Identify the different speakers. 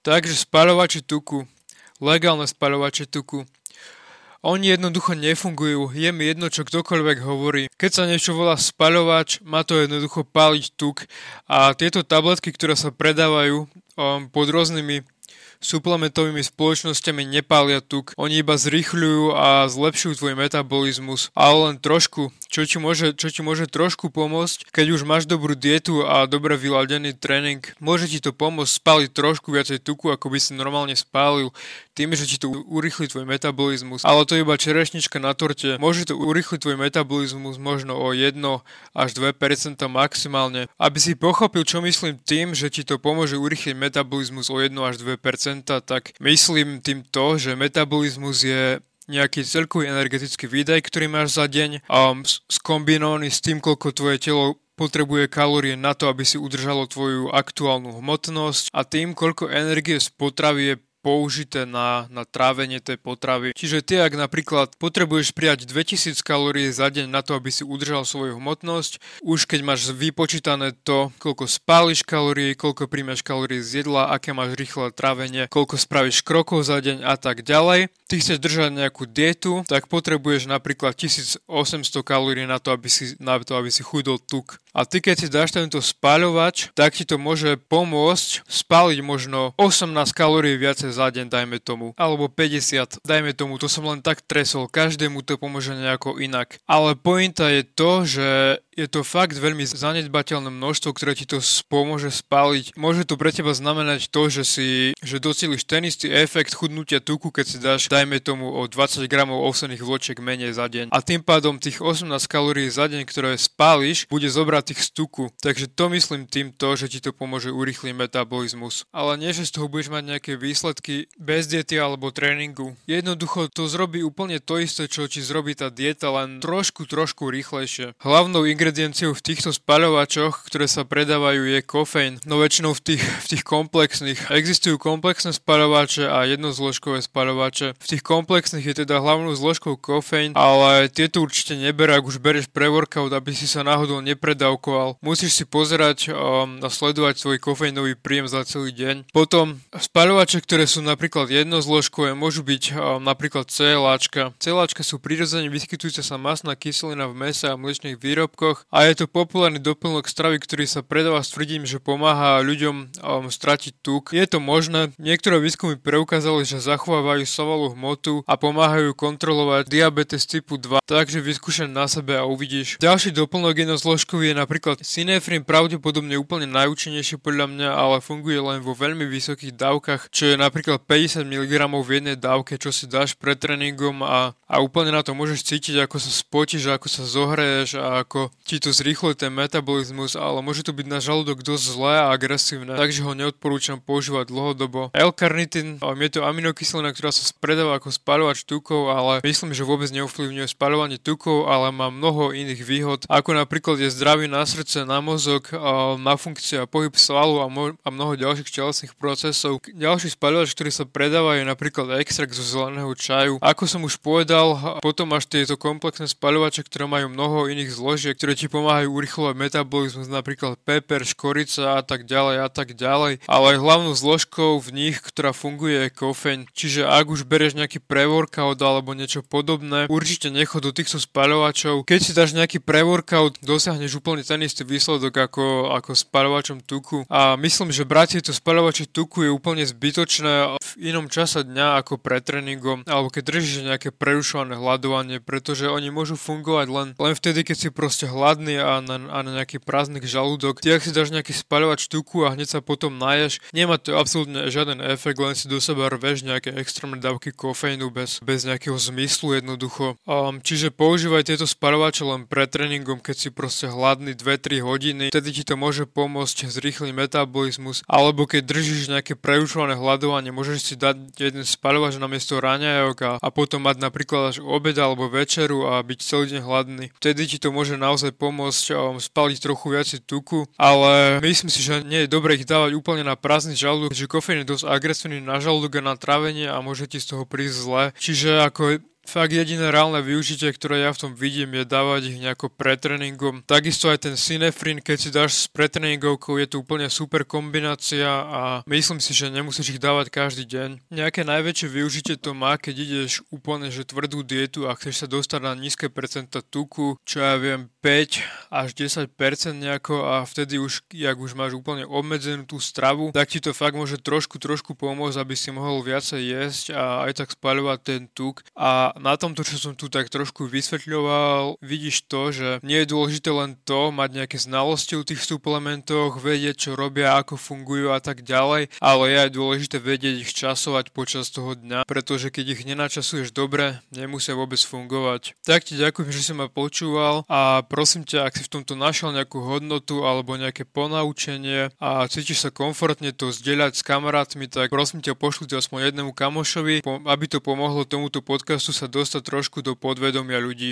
Speaker 1: Takže spaľovače tuku, legálne spaľovače tuku. Oni jednoducho nefungujú, je mi jedno, čo ktokoľvek hovorí. Keď sa niečo volá spaľovač, má to jednoducho páliť tuk a tieto tabletky, ktoré sa predávajú um, pod rôznymi suplementovými spoločnosťami nepália tuk, oni iba zrýchľujú a zlepšujú tvoj metabolizmus, ale len trošku, čo ti môže, čo ti môže trošku pomôcť, keď už máš dobrú dietu a dobre vyladený tréning, môže ti to pomôcť spáliť trošku viacej tuku, ako by si normálne spálil, tým, že ti to urýchli tvoj metabolizmus. Ale to je iba čerešnička na torte. Môže to urýchliť tvoj metabolizmus možno o 1 až 2% maximálne. Aby si pochopil, čo myslím tým, že ti to pomôže urýchliť metabolizmus o 1 až 2%, tak myslím tým to, že metabolizmus je nejaký celkový energetický výdaj, ktorý máš za deň a skombinovaný s tým, koľko tvoje telo potrebuje kalórie na to, aby si udržalo tvoju aktuálnu hmotnosť a tým, koľko energie z potravy je použité na, na trávenie tej potravy. Čiže ty, ak napríklad potrebuješ prijať 2000 kalórií za deň na to, aby si udržal svoju hmotnosť, už keď máš vypočítané to, koľko spáliš kalórií, koľko príjmeš kalórií z jedla, aké máš rýchle trávenie, koľko spravíš krokov za deň a tak ďalej, ty chceš držať nejakú dietu, tak potrebuješ napríklad 1800 kalórií na to, aby si, na to, aby si chudol tuk. A ty keď si dáš tento spáľovač, tak ti to môže pomôcť spáliť možno 18 kalórií viacej za deň, dajme tomu, alebo 50, dajme tomu, to som len tak tresol, každému to pomôže nejako inak. Ale pointa je to, že je to fakt veľmi zanedbateľné množstvo, ktoré ti to pomôže spáliť. Môže to pre teba znamenať to, že si, že docíliš ten istý efekt chudnutia tuku, keď si dáš, dajme tomu, o 20 gramov ovsených vločiek menej za deň. A tým pádom tých 18 kalórií za deň, ktoré spáliš, bude zobrať tých z tuku. Takže to myslím týmto, že ti to pomôže urýchliť metabolizmus. Ale nie, že z toho budeš mať nejaké výsledky bez diety alebo tréningu. Jednoducho to zrobí úplne to isté, čo ti zrobí tá dieta, len trošku, trošku rýchlejšie. Hlavnou ingredienciou v týchto spaľovačoch, ktoré sa predávajú, je kofeín. No väčšinou v tých, v tých komplexných. Existujú komplexné spaľovače a jednozložkové spaľovače. V tých komplexných je teda hlavnou zložkou kofeín, ale tieto určite neber, ak už bereš pre workout, aby si sa náhodou nepredávkoval. Musíš si pozerať um, a sledovať svoj kofeínový príjem za celý deň. Potom spaľovače, ktoré sú napríklad jednozložkové, môžu byť um, napríklad celáčka. Celáčka sú prirodzene vyskytujúca sa masná kyselina v mese a mliečných výrobkoch, a je to populárny doplnok stravy, ktorý sa predáva s tvrdením, že pomáha ľuďom um, stratiť tuk. Je to možné, niektoré výskumy preukázali, že zachovávajú sovalú hmotu a pomáhajú kontrolovať diabetes typu 2, takže vyskúšaj na sebe a uvidíš. Ďalší doplnok jednozložkový je napríklad sinefrin, pravdepodobne úplne najúčinnejší podľa mňa, ale funguje len vo veľmi vysokých dávkach, čo je napríklad 50 mg v jednej dávke, čo si dáš pred tréningom a, a úplne na to môžeš cítiť, ako sa spotíš, ako sa zohreješ a ako ti to zrýchluje ten metabolizmus, ale môže to byť na žalúdok dosť zlé a agresívne, takže ho neodporúčam používať dlhodobo. L-karnitín je to aminokyselina, ktorá sa predáva ako spaľovač tukov, ale myslím, že vôbec neovplyvňuje spaľovanie tukov, ale má mnoho iných výhod, ako napríklad je zdravý na srdce, na mozog, na funkcia pohyb svalu a, mo- a mnoho ďalších telesných procesov. Ďalší spaľovač, ktorý sa predáva, je napríklad extrakt zo zeleného čaju. Ako som už povedal, potom máš tieto komplexné spaľovače, ktoré majú mnoho iných zložiek, ktoré ti pomáhajú urychlovať metabolizmus, napríklad peper, škorica a tak ďalej a tak ďalej. Ale hlavnou zložkou v nich, ktorá funguje, je kofeín. Čiže ak už bereš nejaký pre-workout alebo niečo podobné, určite nechod do týchto spaľovačov. Keď si dáš nejaký pre-workout, dosiahneš úplne ten istý výsledok ako, ako spaľovačom tuku. A myslím, že brať tieto spaľovače tuku je úplne zbytočné v inom čase dňa ako pred tréningom, alebo keď držíš nejaké prerušované hľadovanie, pretože oni môžu fungovať len, len vtedy, keď si proste hľadá hladný a na, a na nejaký prázdny žalúdok. Ty ak si dáš nejaký spaľovať štuku a hneď sa potom naješ, nemá to absolútne žiaden efekt, len si do seba rveš nejaké extrémne dávky kofeínu bez, bez nejakého zmyslu jednoducho. Um, čiže používaj tieto spaľovače len pred tréningom, keď si proste hladný 2-3 hodiny, vtedy ti to môže pomôcť zrýchliť metabolizmus, alebo keď držíš nejaké prerušované hľadovanie, môžeš si dať jeden spaľovač na miesto raňajok a, a potom mať napríklad až obed alebo večeru a byť celý deň hladný. Vtedy ti to môže naozaj pomôcť um, spaliť trochu viacej tuku, ale myslím si, že nie je dobre ich dávať úplne na prázdny žalúdok, že kofeín je dosť agresívny na žalúdok a na trávenie a môže ti z toho prísť zle. Čiže ako fakt jediné reálne využitie, ktoré ja v tom vidím, je dávať ich nejako pretreningom. Takisto aj ten Cinefrin, keď si dáš s pretreningovkou, je to úplne super kombinácia a myslím si, že nemusíš ich dávať každý deň. Nejaké najväčšie využitie to má, keď ideš úplne že tvrdú dietu a chceš sa dostať na nízke percenta tuku, čo ja viem 5 až 10% nejako a vtedy už, jak už máš úplne obmedzenú tú stravu, tak ti to fakt môže trošku, trošku pomôcť, aby si mohol viacej jesť a aj tak spaľovať ten tuk. A na tomto, čo som tu tak trošku vysvetľoval, vidíš to, že nie je dôležité len to, mať nejaké znalosti o tých suplementoch, vedieť, čo robia, ako fungujú a tak ďalej, ale je aj dôležité vedieť ich časovať počas toho dňa, pretože keď ich nenačasuješ dobre, nemusia vôbec fungovať. Tak ti ďakujem, že si ma počúval a prosím ťa, ak si v tomto našiel nejakú hodnotu alebo nejaké ponaučenie a cítiš sa komfortne to zdieľať s kamarátmi, tak prosím ťa pošlite aspoň jednému kamošovi, aby to pomohlo tomuto podcastu sa dostať trošku do podvedomia ľudí.